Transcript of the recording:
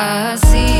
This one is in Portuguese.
assim.